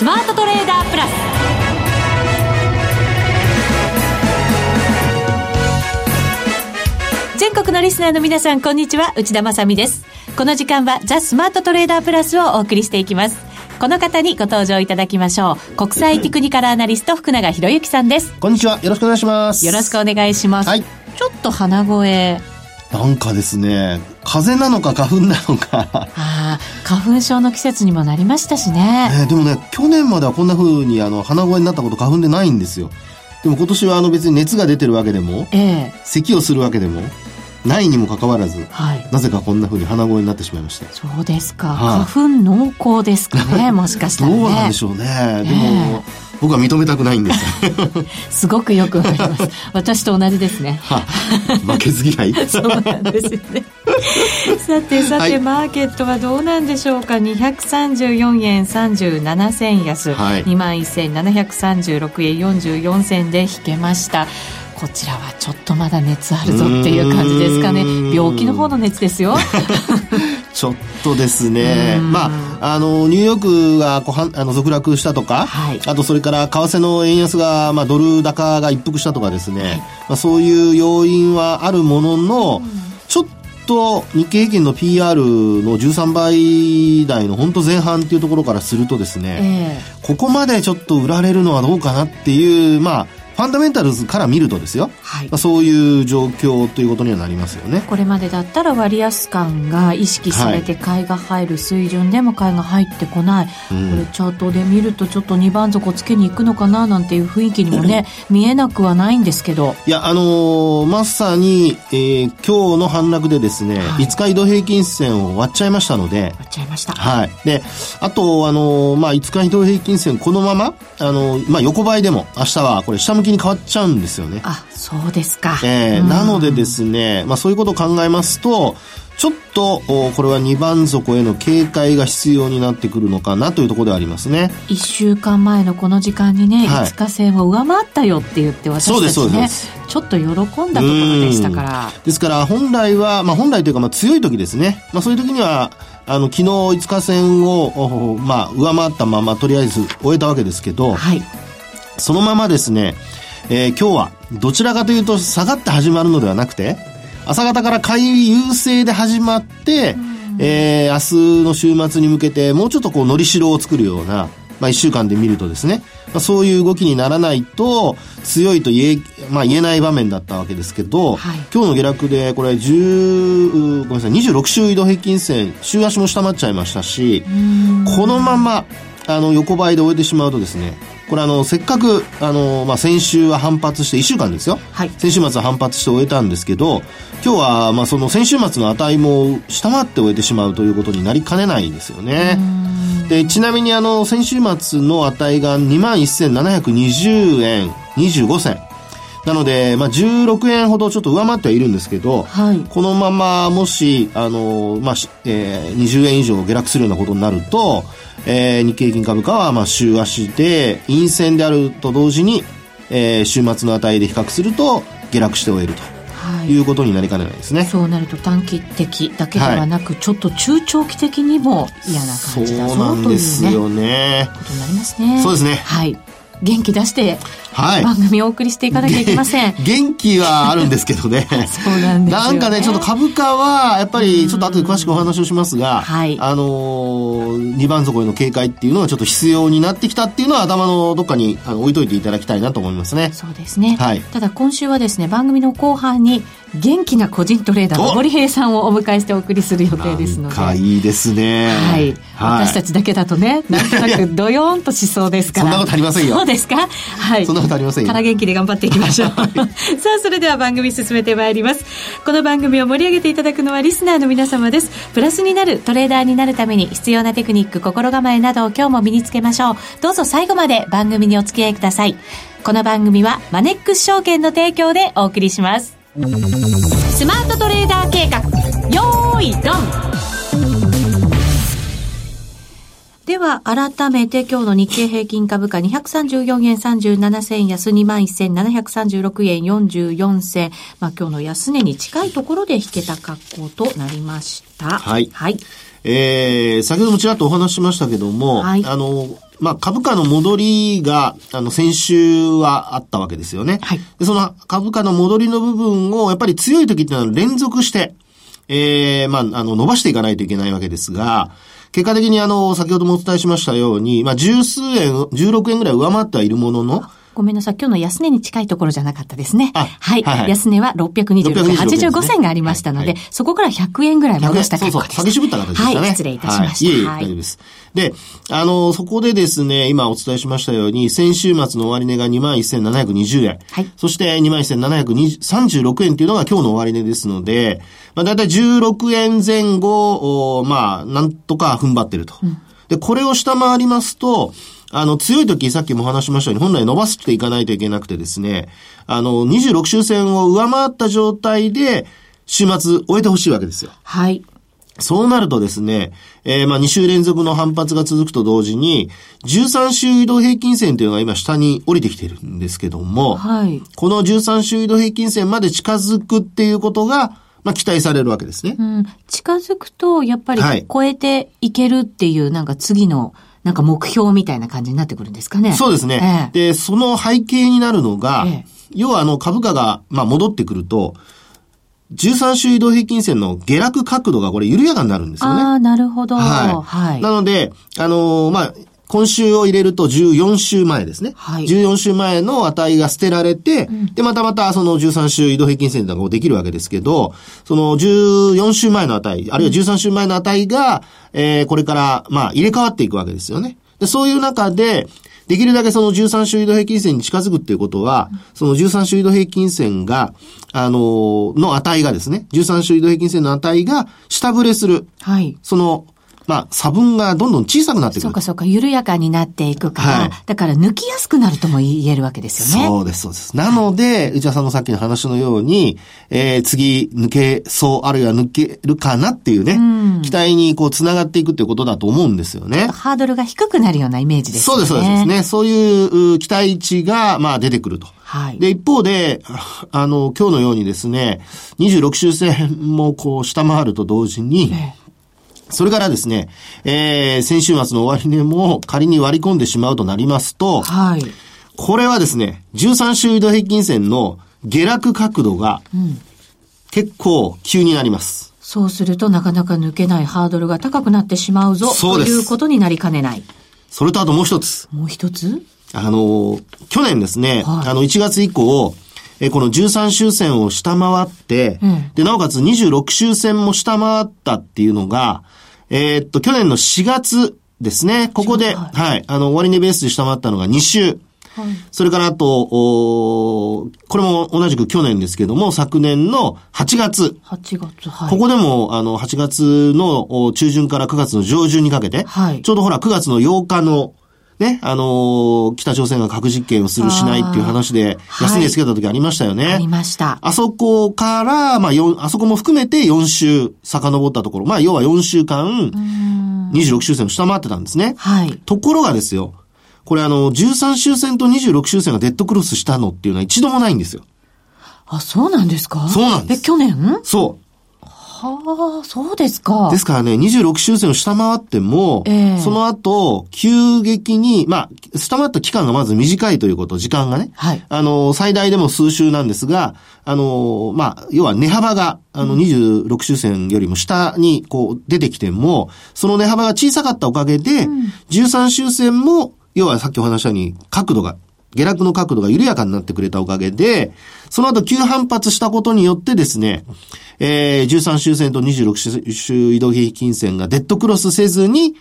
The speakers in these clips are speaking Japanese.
スマートトレーダープラス。全国のリスナーの皆さんこんにちは。内田まさです。この時間はザ・スマートトレーダープラスをお送りしていきます。この方にご登場いただきましょう。国際テクニカルアナリスト福永博之さんです。こんにちは。よろしくお願いします。よろしくお願いします、はい、ちょっと鼻声なんかですね、風邪なのか花粉なのか。ああ、花粉症の季節にもなりましたしね。えー、でもね、去年まではこんな風にあの鼻声になったこと花粉でないんですよ。でも今年はあの別に熱が出てるわけでも、えー、咳をするわけでも、ないにもかかわらず、はい、なぜかこんなふうに鼻声になってしまいました。そうですか、はあ、花粉濃厚ですかねもしかしたら、ね、どうなんでしょうね、でも僕は認めたくないんです。すごくよくわかります。私と同じですね、はあ、負けず嫌い。そうなんですよね。さてさて、はい、マーケットはどうなんでしょうか？234円37銭安、はい、2万1736円44銭で引けました。こちらはちょっとまだ熱あるぞっていう感じですかね。病気の方の熱ですよちょっとですね、まあ、あのニューヨークがこうはあの続落したとか、はい、あとそれから為替の円安が、まあ、ドル高が一服したとかですね、はい、まあ、そういう要因はあるものの、ちょっと日経平均の PR の13倍台の本当前半っていうところからするとですね、えー、ここまでちょっと売られるのはどうかなっていう、まあ、ファンダメンタルズから見るとですよ、はい。まあ、そういう状況ということにはなりますよね。これまでだったら割安感が意識されて買いが入る水準でも買いが入ってこない、はい、これチャートで見るとちょっと2番底つけに行くのかななんていう雰囲気にもね見えなくはないんですけど。いやあのー、まさに、えー、今日の反落でですね、はい、5日移動平均線を割っちゃいましたので。割っちゃいました。はい。であとあのー、まあ5日移動平均線このままあのー、まあ横ばいでも明日はこれ下向きに変わっちゃうんですよね。あ、そうですか。えー、なのでですね、まあそういうことを考えますと、ちょっと、これは2番底への警戒が必要になってくるのかなというところでありますね。1週間前のこの時間にね、はい、5日線を上回ったよって言って私たちね、ちょっと喜んだところでしたから。ですから本来は、まあ本来というかまあ強い時ですね。まあそういう時には、あの、昨日5日線を、まあ上回ったままとりあえず終えたわけですけど、はい、そのままですね、えー、今日はどちらかというと下がって始まるのではなくて、朝方から買い優勢で始まって、えー、明日の週末に向けてもうちょっとこう、のりしろを作るような、まあ一週間で見るとですね、まあ、そういう動きにならないと強いと言え,、まあ、言えない場面だったわけですけど、はい、今日の下落でこれ10ごめんなさい26週移動平均線週足も下回っちゃいましたしこのままあの横ばいで終えてしまうとですねこれあのせっかくあの、まあ、先週は反発して1週間ですよ、はい、先週末は反発して終えたんですけど今日はまあその先週末の値も下回って終えてしまうということになりかねないですよね。でちなみにあの先週末の値が2万1720円25銭なので、まあ、16円ほどちょっと上回ってはいるんですけど、はい、このままもし、あの、まあ、えー、20円以上下落するようなことになると、えー、日経平均株価は、まあ、週足で、陰線であると同時に、えー、週末の値で比較すると、下落して終えると。はい、いうことになりかねないですね。そうなると短期的だけではなく、はい、ちょっと中長期的にも嫌な感じだぞという、ね、そうなんですよね。ことになりますね。そうですね。はい。元気出してはい、番組をお送りしていかなきゃいけません。元気はあるんですけどね。そうなんです、ね、なんかね、ちょっと株価は、やっぱり、ちょっと後で詳しくお話をしますが、はい、あのー、2番底への警戒っていうのはちょっと必要になってきたっていうのは頭のどっかにあの置いといていただきたいなと思いますね。そうですね。はい。ただ今週はですね、番組の後半に、元気な個人トレーダーの森平さんをお迎えしてお送りする予定ですので。なんいいですね。はい。はい、私たちだけだとね、なんとなくドヨーンとしそうですから。そんなことありませんよ。そうですか？はい。そんなことありませんよ。から元気で頑張っていきましょう。はい、さあ、それでは番組進めてまいります。この番組を盛り上げていただくのはリスナーの皆様です。プラスになるトレーダーになるために必要なテクニック、心構えなどを今日も身につけましょう。どうぞ最後まで番組にお付き合いください。この番組はマネックス証券の提供でお送りします。スマートトレーダー計画、よーい、ドンでは、改めて今日の日経平均株価234円37銭安21,736円44銭。まあ今日の安値に近いところで引けた格好となりました。はい。はい。えー、先ほどもちらっとお話ししましたけども、はい、あの、まあ、株価の戻りが、あの、先週はあったわけですよね。はい。で、その株価の戻りの部分を、やっぱり強い時っていうのは連続して、ええー、まあ、あの、伸ばしていかないといけないわけですが、結果的にあの、先ほどもお伝えしましたように、まあ、十数円、16円ぐらい上回ってはいるものの、ごめんなさい。今日の安値に近いところじゃなかったですね。はい。はい、安値は626円85銭がありましたので、そこから100円ぐらい戻した結果です。そうそう、下げ絞った形でしたね。はい、失礼いたしました。いえいえ、大丈夫です。で、あの、そこでですね、今お伝えしましたように、先週末の終値が21,720円。はい。そして21,736円というのが今日の終値ですので、まあだいたい16円前後、まあ、なんとか踏ん張ってると。うん、で、これを下回りますと、あの、強い時、さっきも話しましたように、本来伸ばしていかないといけなくてですね、あの、26周線を上回った状態で、週末終えてほしいわけですよ。はい。そうなるとですね、えー、まあ2週連続の反発が続くと同時に、13週移動平均線というのが今下に降りてきているんですけども、はい。この13週移動平均線まで近づくっていうことが、まあ期待されるわけですね。うん。近づくと、やっぱり超えていけるっていう、なんか次の、はいなんか目標みたいな感じになってくるんですかね。そうですね。ええ、で、その背景になるのが、え、要はあの株価が、まあ、戻ってくると、13週移動平均線の下落角度がこれ緩やかになるんですよね。ああ、なるほど。はい。はい、なので、あのー、まあ、今週を入れると14週前ですね。はい。14週前の値が捨てられて、うん、で、またまたその13週移動平均線ができるわけですけど、その14週前の値、あるいは13週前の値が、えー、これから、まあ、入れ替わっていくわけですよね。で、そういう中で、できるだけその13週移動平均線に近づくっていうことは、その13週移動平均線が、あの、の値がですね、13週移動平均線の値が下振れする。はい。その、まあ、差分がどんどん小さくなってくる。そうかそうか、緩やかになっていくから、はい、だから抜きやすくなるとも言えるわけですよね。そうです、そうです。なので、内田さんのさっきの話のように、えー、次抜けそう、あるいは抜けるかなっていうね、うん、期待にこう繋がっていくっていうことだと思うんですよね。ハードルが低くなるようなイメージですね。そうです、そうですね。そういう期待値が、まあ出てくると。はい。で、一方で、あの、今日のようにですね、26周線もこう下回ると同時に、ええそれからですね、えー、先週末の終値も仮に割り込んでしまうとなりますと、はい。これはですね、13週移動平均線の下落角度が、結構急になります。そうするとなかなか抜けないハードルが高くなってしまうぞ、そうです。ということになりかねない。それとあともう一つ。もう一つ？あの、去年ですね、はい、あの、1月以降、えこの13周線を下回って、うん、で、なおかつ26周線も下回ったっていうのが、えー、っと、去年の4月ですね。ここで、はい、はい、あの、終値ベースで下回ったのが2週。はい、それからあと、おこれも同じく去年ですけども、昨年の8月。8月、はい。ここでも、あの、8月の中旬から9月の上旬にかけて、はい、ちょうどほら、9月の8日の、ね、あのー、北朝鮮が核実験をするしないっていう話で、安値つけた時ありましたよね。ありました。あそこから、まあ、あそこも含めて4週遡ったところ、まあ、要は4週間、26周線を下回ってたんですね。はい。ところがですよ、これあの、13周線と26周線がデッドクロスしたのっていうのは一度もないんですよ。あ、そうなんですか？そうなんです。え、去年？そう。はあ、そうですか。ですからね、26周線を下回っても、えー、その後、急激に、まあ、下回った期間がまず短いということ、時間がね。はい。あの、最大でも数週なんですが、あの、まあ、要は値幅が、あの、26周線よりも下に、こう、出てきても、その値幅が小さかったおかげで、うん、13周線も、要はさっきお話したように、角度が下落の角度が緩やかになってくれたおかげで、その後急反発したことによってですね、えー、13周線と26周移動平均線がデッドクロスせずに、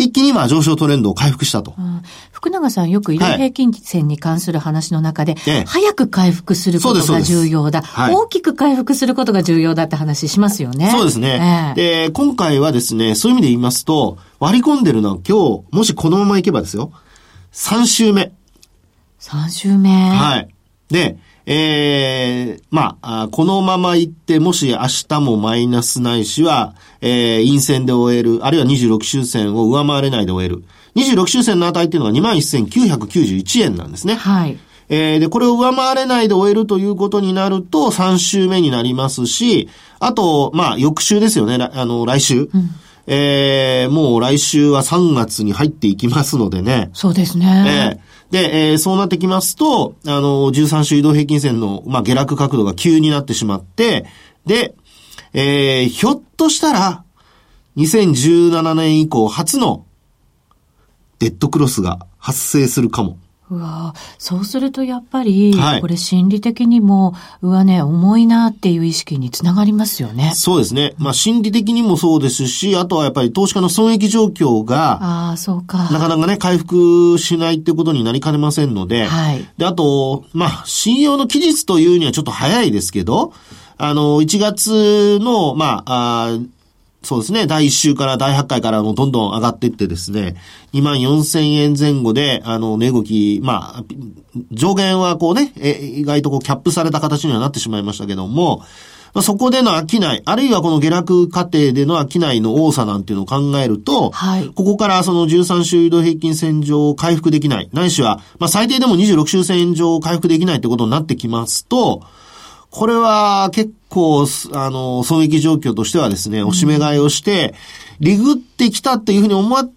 一気にまあ上昇トレンドを回復したと。うん、福永さんよく移動平均線に関する話の中で、はい、早く回復することが重要だ、はい、大きく回復することが重要だって話しますよね。そうですね。えー、で、今回はですね、そういう意味で言いますと、割り込んでるのは今日、もしこのままいけばですよ、3週目。3週目。はい。で、ええー、まあ、このまま行って、もし明日もマイナスないしは、えー、陰線で終える、あるいは26周線を上回れないで終える。26周線の値っていうのが21,991円なんですね。はい。えー、で、これを上回れないで終えるということになると、3週目になりますし、あと、まあ、翌週ですよね、あの、来週。うんえー、もう来週は3月に入っていきますのでね。そうですね。えーで、えー、そうなってきますと、あの、13週移動平均線の、まあ、下落角度が急になってしまって、で、えー、ひょっとしたら、2017年以降初のデッドクロスが発生するかも。うわそうするとやっぱり、はい、これ心理的にも、うわね、重いなっていう意識につながりますよね。そうですね。まあ心理的にもそうですし、あとはやっぱり投資家の損益状況が、ああ、そうか。なかなかね、回復しないってことになりかねませんので、はい。で、あと、まあ、信用の期日というにはちょっと早いですけど、あの、1月の、まあ、あそうですね。第1週から第8回からもどんどん上がっていってですね、2万4千円前後で、あの、値動き、まあ、上限はこうね、え意外とこうキャップされた形にはなってしまいましたけども、まあ、そこでの商い、あるいはこの下落過程での商いの多さなんていうのを考えると、はい、ここからその13週移動平均線上を回復できない、ないしは、まあ、最低でも26週線上を回復できないってことになってきますと、これは結構、あの、損益状況としてはですね、おしめ買いをして、リグってきたっていうふうに思わ、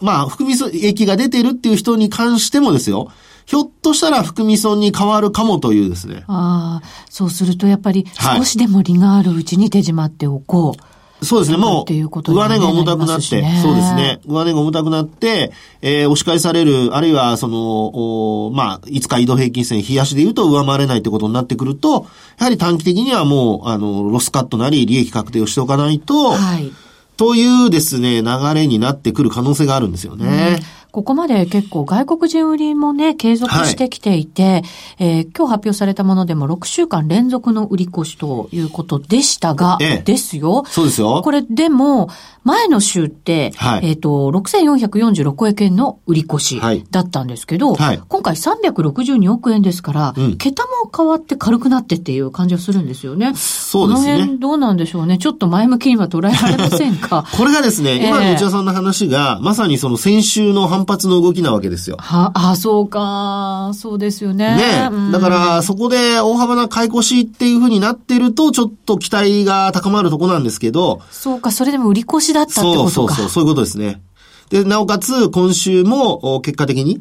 まあ、含み益が出てるっていう人に関してもですよ、ひょっとしたら含み損に変わるかもというですね。ああ、そうするとやっぱり少しでも利があるうちに手締まっておこう。はいそうですね、もう、上値が重たくなって、そうですね、上値が重たくなって、えー、押し返される、あるいは、その、まあ、いつか移動平均線、冷やしで言うと上回れないってことになってくると、やはり短期的にはもう、あの、ロスカットなり、利益確定をしておかないと、はい。というですね、流れになってくる可能性があるんですよね。うんここまで結構外国人売りもね、継続してきていて、はい、えー、今日発表されたものでも6週間連続の売り越しということでしたが、ええ、ですよ。そうですよ。これでも、前の週って、はい、えっ、ー、と、6446億円の売り越しだったんですけど、はい、今回362億円ですから、うん、桁も変わって軽くなってっていう感じがするんですよね。そうですね。この辺どうなんでしょうね。ちょっと前向きには捉えられませんか？これがですね、今の内田さんの話が、まさにその先週の反発の動きなわけですよ。は、あ、そうか。そうですよね。ね、うん、だから、そこで大幅な買い越しっていうふうになってると、ちょっと期待が高まるとこなんですけど。そうか、それでも売り越しだったってことか。そうそうそう、そういうことですね。で、なおかつ、今週も、結果的に、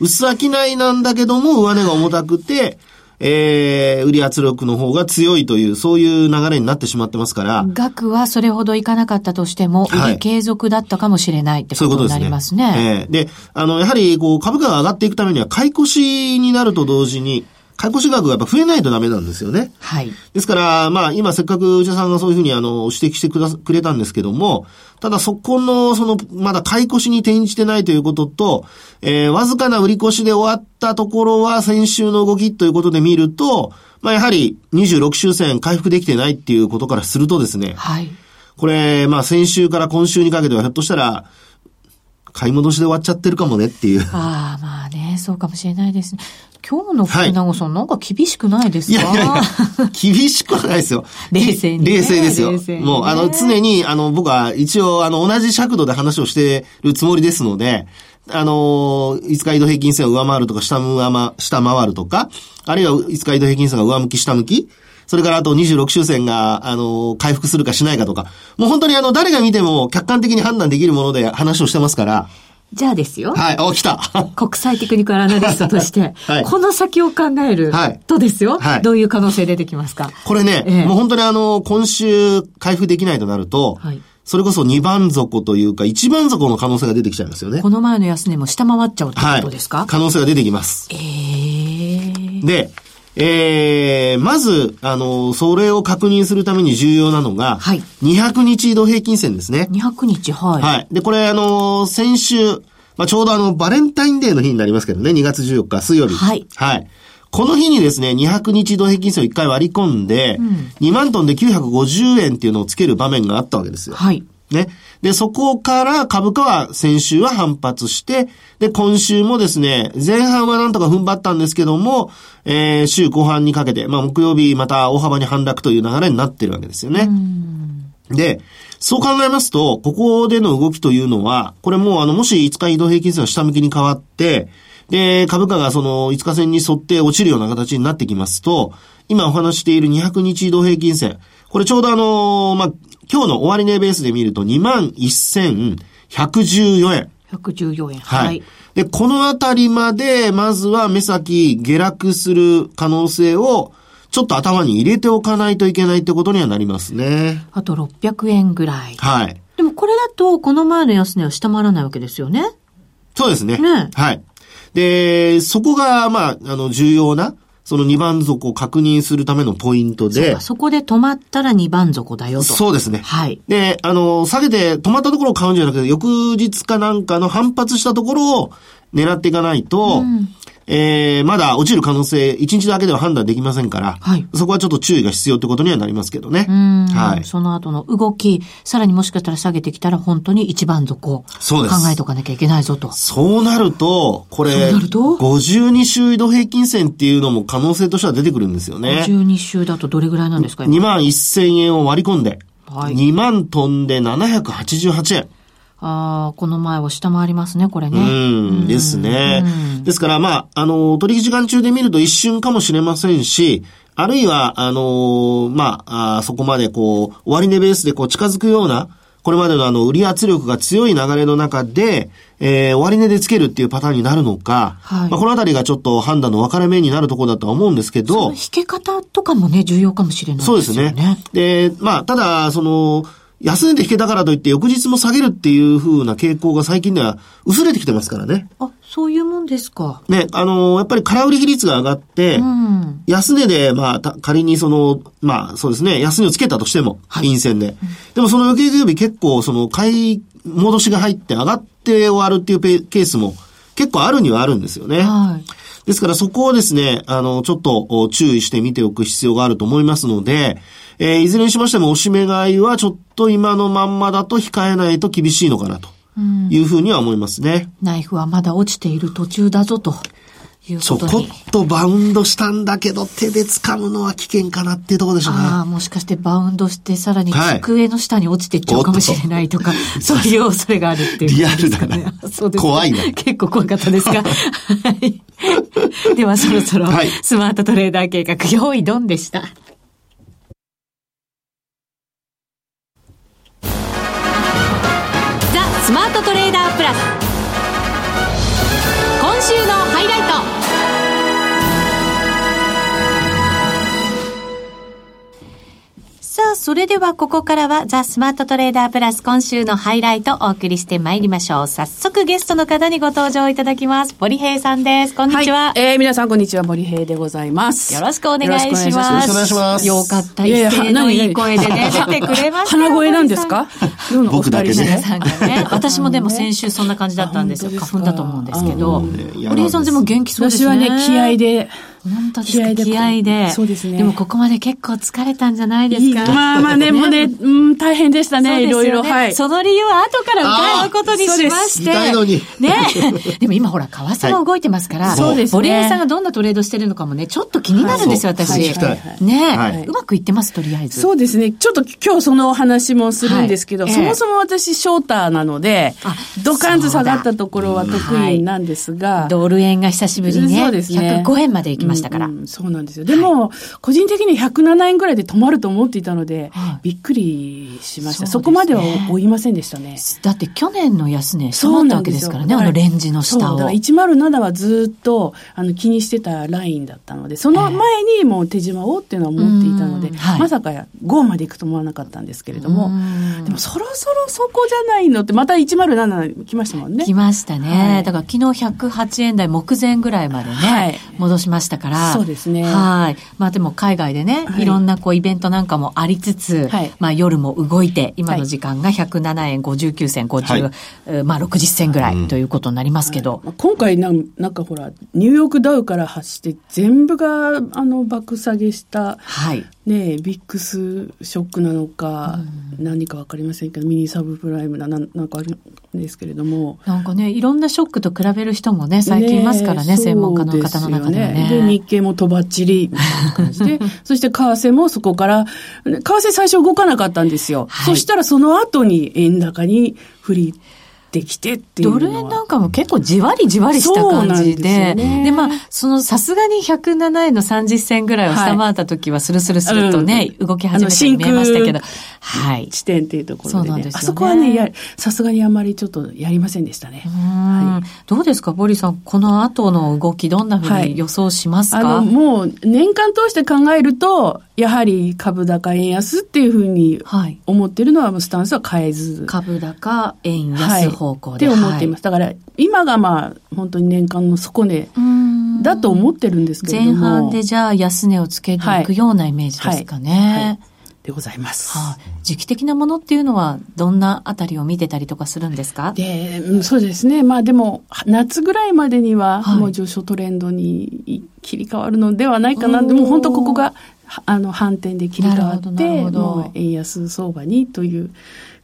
薄商いなんだけども、上値が重たくて、えー、売り圧力の方が強いという、そういう流れになってしまってますから。額はそれほどいかなかったとしても、売り継続だったかもしれないってことになりますね。そういうことですね。えー、で、あの、やはり、こう、株価が上がっていくためには、買い越しになると同時に、買い越し額がやっぱ増えないとダメなんですよね。はい。ですから、まあ、今せっかく内田さんがそういうふうにあの、指摘してくだくれたんですけども、ただそこの、その、まだ買い越しに転じてないということと、えー、わずかな売り越しで終わったところは先週の動きということで見ると、まあ、やはり26周線回復できてないっていうことからするとですね。はい。これ、まあ、先週から今週にかけてはひょっとしたら、買い戻しで終わっちゃってるかもねっていう。ああ、まあね、そうかもしれないですね。今日の福永さん、はい、なんか厳しくないですか？いやいやいや、厳しくはないですよ。冷静に、ね、冷静ですよ。ね、もう、あの、常に、あの、僕は一応、あの、同じ尺度で話をしてるつもりですので、あの、5日移動平均線を上回るとか、下回るとか、あるいは5日移動平均線が上向き、下向き、それからあと26周線が、あの、回復するかしないかとか、もう本当にあの、誰が見ても客観的に判断できるもので話をしてますから、じゃあですよ。はい。お、来た。国際テクニカルアナリストとして、はい、この先を考えるとですよ、はい。どういう可能性出てきますか？これね、ええ、もう本当にあの、今週回復できないとなると、はい、それこそ2番底というか、1番底の可能性が出てきちゃいますよね。この前の安値も下回っちゃうってことですか、はい、可能性が出てきます。ええー、で、えー、まず、あの、それを確認するために重要なのが、はい。200日移動平均線ですね。200日、はい。はい。で、これ、あの、先週、まあ、ちょうどあの、バレンタインデーの日になりますけどね、2月14日水曜日。はい。はい。この日にですね、200日移動平均線を1回割り込んで、うん、2万トンで950円っていうのをつける場面があったわけですよ。はい。ね。で、そこから株価は先週は反発して、で、今週もですね、前半はなんとか踏ん張ったんですけども、えー、週後半にかけて、まあ、木曜日また大幅に反落という流れになってるわけですよね。で、そう考えますと、ここでの動きというのは、これもうあの、もし5日移動平均線が下向きに変わって、で、株価がその5日線に沿って落ちるような形になってきますと、今お話している200日移動平均線、これちょうどあのー、まあ、今日の終値ベースで見ると21,114円。114円。はい。はい、で、このあたりまで、まずは目先下落する可能性を、ちょっと頭に入れておかないといけないってことにはなりますね。あと600円ぐらい。はい。でもこれだと、この前の安値は下回らないわけですよね。そうですね。ねはい。で、そこが、まあ、あの、重要な、その2番底を確認するためのポイントで。そこで止まったら2番底だよと。そうですね。はい。で、あの、下げて止まったところを買うんじゃなくて、翌日かなんかの反発したところを狙っていかないと、うん、えー、まだ落ちる可能性、1日だけでは判断できませんから、はい、そこはちょっと注意が必要ってことにはなりますけどね。はい。その後の動き、さらにもしかしたら下げてきたら本当に一番底、そうです。考えとかなきゃいけないぞと。そうなると、これ、そうなると？52週移動平均線っていうのも可能性としては出てくるんですよね。52週だとどれぐらいなんですか ?2 万1000円を割り込んで、はい、2万飛んで788円。ああ、この前を下回りますね、これね。うん、ですね。ですから、まあ、あの、取引時間中で見ると一瞬かもしれませんし、あるいは、あのまあ、あそこまでこう、終値ベースでこう近づくような、これまでのあの、売り圧力が強い流れの中で、えー、終値でつけるっていうパターンになるのか、はい、まあ、このあたりがちょっと判断の分かれ目になるところだとは思うんですけど、引け方とかもね、重要かもしれないですね。そうですね。で、まあ、ただ、その、安値で引けたからといって翌日も下げるっていう風な傾向が最近では薄れてきてますからね。あ、そういうもんですか。ね、あのー、やっぱり空売り比率が上がって、うん、安値で、まあ、仮にその、まあ、そうですね、安値をつけたとしても、はい、陰線で。うん、でもその翌日日結構、その、買い戻しが入って上がって終わるっていうケースも結構あるにはあるんですよね。はい。ですからそこをですね、あの、ちょっと注意して見ておく必要があると思いますので、えー、いずれにしましても、おしめ買いはちょっと今のまんまだと控えないと厳しいのかなというふうには思いますね。ナイフはまだ落ちている途中だぞと。ちょこっとバウンドしたんだけど、手で掴むのは危険かなっていうところでしょうね。ああ、もしかしてバウンドして、さらに机の下に落ちていっちゃうかもしれないとか、はい、そういう恐れがあるっていう、ね、リアルだな。そうです、ね、怖いな。結構怖かったですか。はい。ではそろそろ、スマートトレーダー計画、用意ドンでした。スマートトレーダープラス。今週のハイライト。さあ、それではここからはザ・スマートトレーダープラス今週のハイライトをお送りしてまいりましょう。早速ゲストの方にご登場いただきます。森平さんです。こんにちは。はい、えー、皆さんこんにちは。森平でございます。よろしくお願いします。よろしくお願いします。よかった。一斉のいい声でね、出てくれました。鼻声なんですか？僕だけね。さんがね。私もでも先週そんな感じだったんですよ。花粉だと思うんですけど。森平さんでも元気そうですね。私はね、気合で。本当ですか？気合で。そうですね。でもここまで結構疲れたんじゃないですか？まあまあね、もうね、うん、大変でしたね、いろいろ。はい。その理由は後から伺うことにしまして。痛いのに。ね。でも今ほら、為替が動いてますから、そうですね。堀江さんがどんなトレードしてるのかもね、ちょっと気になるんですよ、私。ねうまくいってます、とりあえず。そうですね。ちょっと今日そのお話もするんですけど、そもそも私、ショーターなので、ドカンと下がったところは得意なんですが。ドル円が久しぶりにね、105円まで行きましたから。そうなんですよ。でも、はい、個人的に107円ぐらいで止まると思っていたので、はい、びっくりしました。そ,、こまでは追いませんでしたね。だって去年の安値、そうなったわけですからね、あのレンジの下を。だから107はずっとあの気にしてたラインだったので、その前にもう手締まをっていうのは思っていたので、はい、まさか5までいくと思わなかったんですけれども、でもそろそろそこじゃないのって、また107来ましたもんね。来ましたね。はい、だから昨日108円台目前ぐらいまでね、戻しましたから。そうですね。はい。まあでも海外でね、はい、いろんなこうイベントなんかもありつつ、はい、まあ夜も動いて、今の時間が107円59銭50、はい、まあ60銭ぐらいということになりますけど。はい、今回なんなんかほら、ニューヨークダウから発して全部があの爆下げした、はい。ねビックスショックなのか、何かわかりませんけど、ミニサブプライムな、なんなんかあるんですけれども。なんかね、いろんなショックと比べる人もね、最近いますからね、ね専門家の方の中ではね。で、日経もとばっちり、みたいな感じで、そして為替もそこから、為替最初動かなかったんですよ。はい、そしたらその後に円高に振りってきてっていうドル円なんかも結構じわりじわりした感じで、でね、で、まあ、そのさすがに107円の30銭ぐらいを下回った時はスルスルスルとね、うん、動き始めて見えましたけど、はい。地点っていうところで、ね、ね、あそこはね、やさすがにあまりちょっとやりませんでしたね。はい、どうですか、ボリさん、この後の動きどんなふうに予想しますか、はい、あの、もう年間通して考えると、やはり株高円安っていうふうに思ってるのは、スタンスは変えず。株高円安方向で。って思っています。だから、今がまあ、本当に年間の底値だと思ってるんですけれども。前半でじゃあ安値をつけていくようなイメージですかね。はいはいでございます。はあ、時期的なものっていうのは、どんなあたりを見てたりとかするんですか？で、そうですね。まあでも、夏ぐらいまでには、もう上昇トレンドに切り替わるのではないかな。でも本当ここがあの反転で切り替わって円安相場にという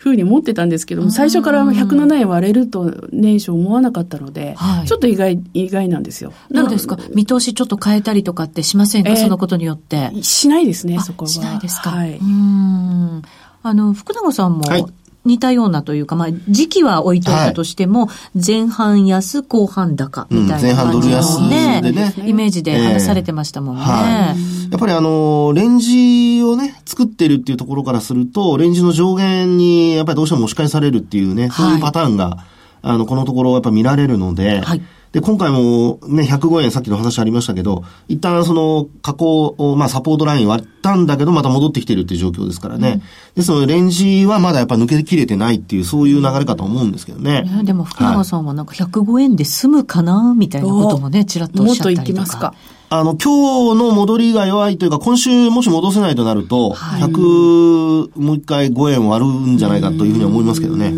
ふうに思ってたんですけども最初から107円割れると年初思わなかったので、はい、ちょっと意外意外なんですよ。どうですか？見通しちょっと変えたりとかってしませんか、えー、そのことによって。しないですねそこは。しないですか？はい、うんあの福永さんも、はい似たようなというか、まあ、時期は置いといたとしても、はい、前半安、後半高みたいな感じのね、うん、ね。イメージで話されてましたもんね。えーはい、やっぱりあの、レンジをね、作ってるっていうところからすると、レンジの上限にやっぱりどうしても押し返されるっていうね、そういうパターンが、あの、このところやっぱ見られるので、はいで、今回もね、105円、さっきの話ありましたけど、一旦その、加工、まあ、サポートライン割ったんだけど、また戻ってきてるっていう状況ですからね。うん、ですので、レンジはまだやっぱ抜けきれてないっていう、そういう流れかと思うんですけどね。ねでも、福永さんはなんか105円で済むかな、みたいなこともね、ちらっとおっしゃったりとか。もっといきますか。あの、今日の戻りが弱いというか、今週もし戻せないとなると、はい、100、もう一回5円割るんじゃないかというふうに思いますけどね。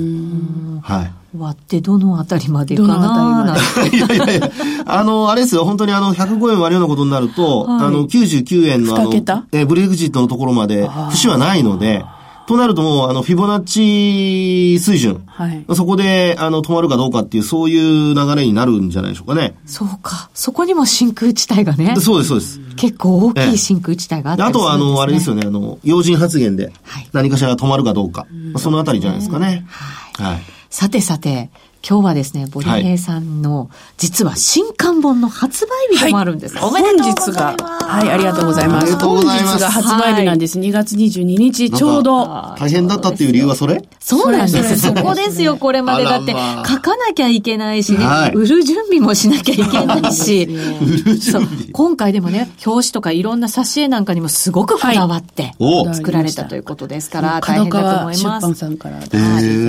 はい。割ってどのあたりまでかないやいやいや、あの、あれですよ、本当にあの、105円割るようなことになると、はい、あの、99円のあの、えブレグジットのところまで、節はないので、となるともう、あの、フィボナッチ水準。はい。そこで、あの、止まるかどうかっていう、そういう流れになるんじゃないでしょうかね。そうか。そこにも真空地帯がね。そうです、そうです。結構大きい真空地帯があったりするんです、ね、あとは、あの、あれですよね、あの、要人発言で、何かしら止まるかどうか。はい、そのあたりじゃないですかね。はい。はい。さてさて、今日はですね、ボリヘイさんの、実は新刊本の発売日でもあるんです。はい、おめでとうございます。はい、ありがとうございます。本日が発売日なんです。2月22日、ちょうど。大変だったっていう理由はそれ？そうなんです。そこですよ、これまで。だって、書かなきゃいけないしね、売る準備もしなきゃいけないし。売る準備今回でもね、表紙とかいろんな挿絵なんかにもすごくこだわって、作られたということですから、大変だと思います。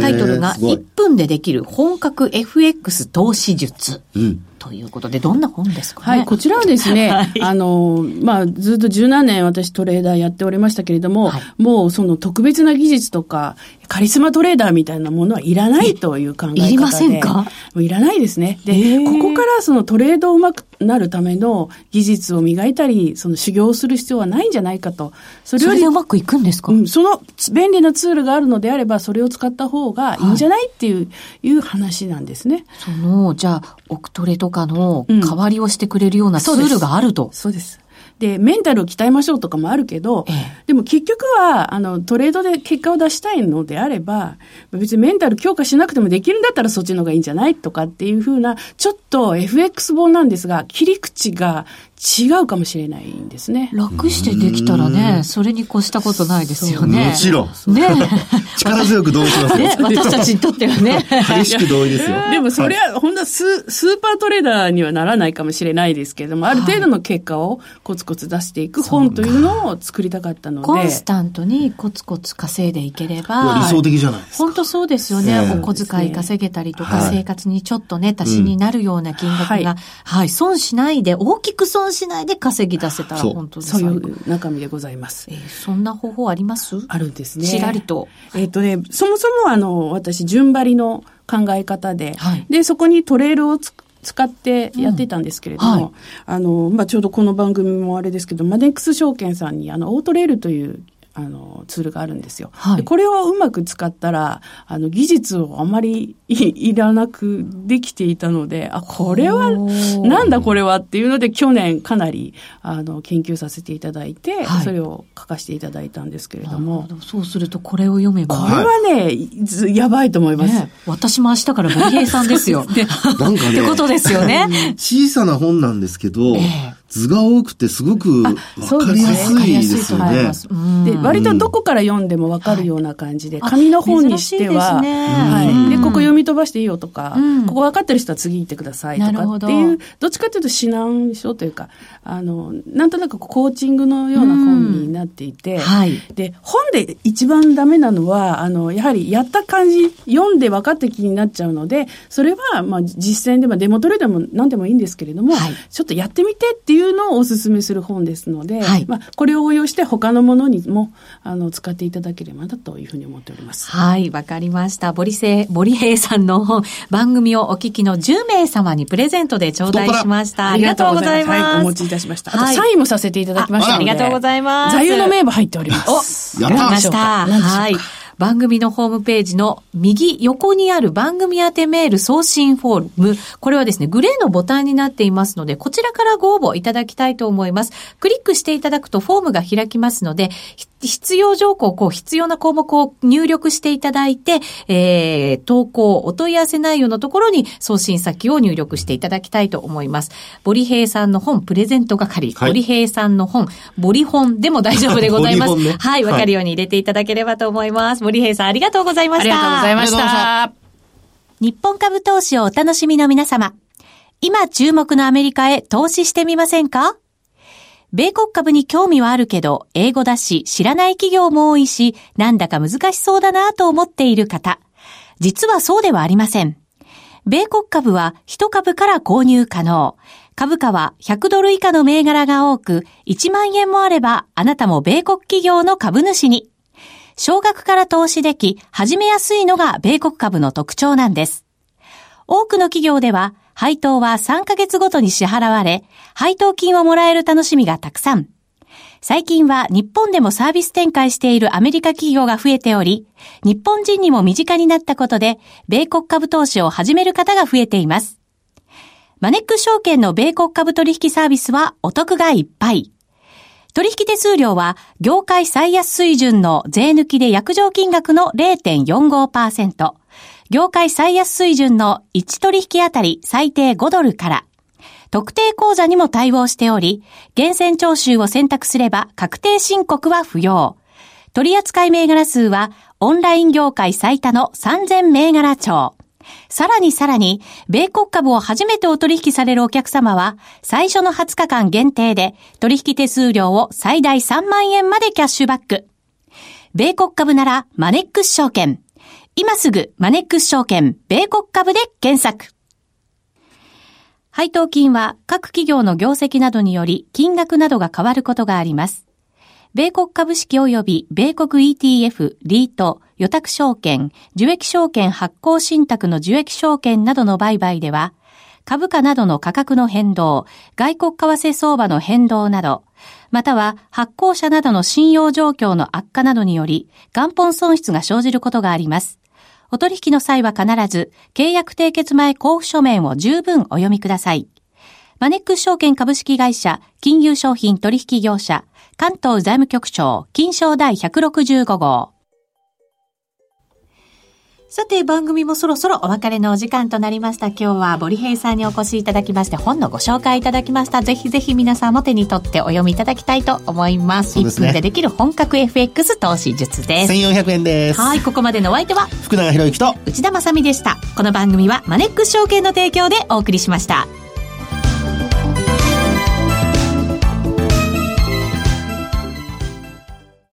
タイトルが、1分でできる本格 FX 投資術。うんということで、どんな本ですか、ね、はい、こちらはですね、はい、あの、まあ、ずっと十何年私トレーダーやっておりましたけれども、はい、もうその特別な技術とか、カリスマトレーダーみたいなものはいらないという考え方で。いりませんか？もういらないですね。で、ここからそのトレードをうまくなるための技術を磨いたり、その修行をする必要はないんじゃないかと。それより。うまくいくんですか、うん、その便利なツールがあるのであれば、それを使った方がいいんじゃない？っていう、いう話なんですね。その、じゃあ、オクトレとかの代わりをしてくれるようなツールがあると。そうです。で、メンタルを鍛えましょうとかもあるけど、ええ、でも結局は、あの、トレードで結果を出したいのであれば、別にメンタル強化しなくてもできるんだったらそっちの方がいいんじゃないとかっていうふうな、ちょっと FX 本なんですが、切り口が違うかもしれないんですね。楽してできたらね、それに越したことないですよね。もちろん。ね 力強く同意しますね。私たちにとってはね。激しく同意ですよ。でもそれは、ほんとススーパートレーダーにはならないかもしれないですけれども、ある程度の結果をコツコツ出していく本というのを作りたかったので。コンスタントにコツコツ稼いでいければ。理想的じゃないですか。本当そうですよね。お小遣い稼げたりとか、生活にちょっとね、足しになるような金額が、はい、損しないで、大きく損しないで稼ぎ出せたら本当そういう中身でございます。えー、そんな方法あります？あるんですね。ちらりと。えっ、ー、とね、そもそもあの、私、順張りの考え方で、はい、で、そこにトレールをつ使ってやってたんですけれども、うん。はい、あの、まあ、ちょうどこの番組もあれですけど、マネックス証券さんに、あの、オートレールというあの、ツールがあるんですよ。はい、これをうまく使ったら、あの、技術をあまりいらなくできていたので、あ、これは、なんだこれはっていうので、去年かなり、あの、研究させていただいて、はい、それを書かせていただいたんですけれども。そうすると、これを読めば。これはね、やばいと思います。ね、私も明日から森平さんですよ。なんかね。ってことですよね。小さな本なんですけど、えー図が多くてすごくわかりやすいですよね。で、割とどこから読んでもわかるような感じで、紙の本にしては、はい。で、ここ読み飛ばしていいよとか、ここ分かってる人は次行ってくださいとかっていう、ど。っちかというと指南書というか、あの、なんとなくコーチングのような本になっていて、はい。で、本で一番ダメなのは、あの、やはりやった感じ、読んで分かって気になっちゃうので、それは、まあ、実践でもデモトレでも何でもいいんですけれども、ちょっとやってみてっていういうのをお勧めする本ですので、はい、まあ、これを応用して他のものにもあの使っていただければなというふうに思っております。はい、わかりました。ボリセ、ボリヘイさんの本、番組をお聞きの10名様にプレゼントで頂戴しました。ありがとうございます。はい、お持ちいたしました。あとサインもさせていただきましたありがとうございます。座右の銘も入っております。お、やりました。はい。番組のホームページの右横にある番組宛てメール送信フォーム。これはですね、グレーのボタンになっていますので、こちらからご応募いただきたいと思います。クリックしていただくとフォームが開きますので、必要条項、こう、必要な項目を入力していただいて、えー、投稿、お問い合わせ内容のところに送信先を入力していただきたいと思います。ボリヘイさんの本、プレゼント係、はい、ボリヘイさんの本、ボリ本でも大丈夫でございます。ね、はい、わかるように入れていただければと思います。ボリヘイさん、ありがとうございました。ありがとうございました。日本株投資をお楽しみの皆様。今注目のアメリカへ投資してみませんか？米国株に興味はあるけど、英語だし、知らない企業も多いし、なんだか難しそうだなと思っている方。実はそうではありません。米国株は1株から購入可能。株価は100ドル以下の銘柄が多く、1万円もあれば、あなたも米国企業の株主に。少額から投資でき、始めやすいのが米国株の特徴なんです。多くの企業では、配当は3ヶ月ごとに支払われ、配当金をもらえる楽しみがたくさん。最近は日本でもサービス展開しているアメリカ企業が増えており、日本人にも身近になったことで、米国株投資を始める方が増えています。マネック証券の米国株取引サービスはお得がいっぱい。取引手数料は業界最安水準の税抜きで約定金額の0.45%。業界最安水準の1取引あたり最低5ドルから、特定口座にも対応しており、厳選徴収を選択すれば確定申告は不要。取扱銘柄数はオンライン業界最多の3000銘柄帳。さらにさらに、米国株を初めてお取引されるお客様は、最初の20日間限定で、取引手数料を最大3万円までキャッシュバック。米国株なら、マネックス証券。今すぐマネックス証券米国株で検索。配当金は各企業の業績などにより金額などが変わることがあります。米国株式及び米国 ETF、リート、予託証券、受益証券発行信託の受益証券などの売買では、株価などの価格の変動、外国為替相場の変動など、または発行者などの信用状況の悪化などにより、元本損失が生じることがあります。お取引の際は必ず、契約締結前交付書面を十分お読みください。マネックス証券株式会社、金融商品取引業者、関東財務局長、金賞第165号。さて、番組もそろそろお別れのお時間となりました。今日はボリヘイさんにお越しいただきまして、本のご紹介いただきました。ぜひぜひ皆さんも手に取ってお読みいただきたいと思います。すね、1分でできる本格 FX 投資術です。1400円です。はい、ここまでのお相手は、福永博之と内田まさみでした。この番組はマネックス証券の提供でお送りしました。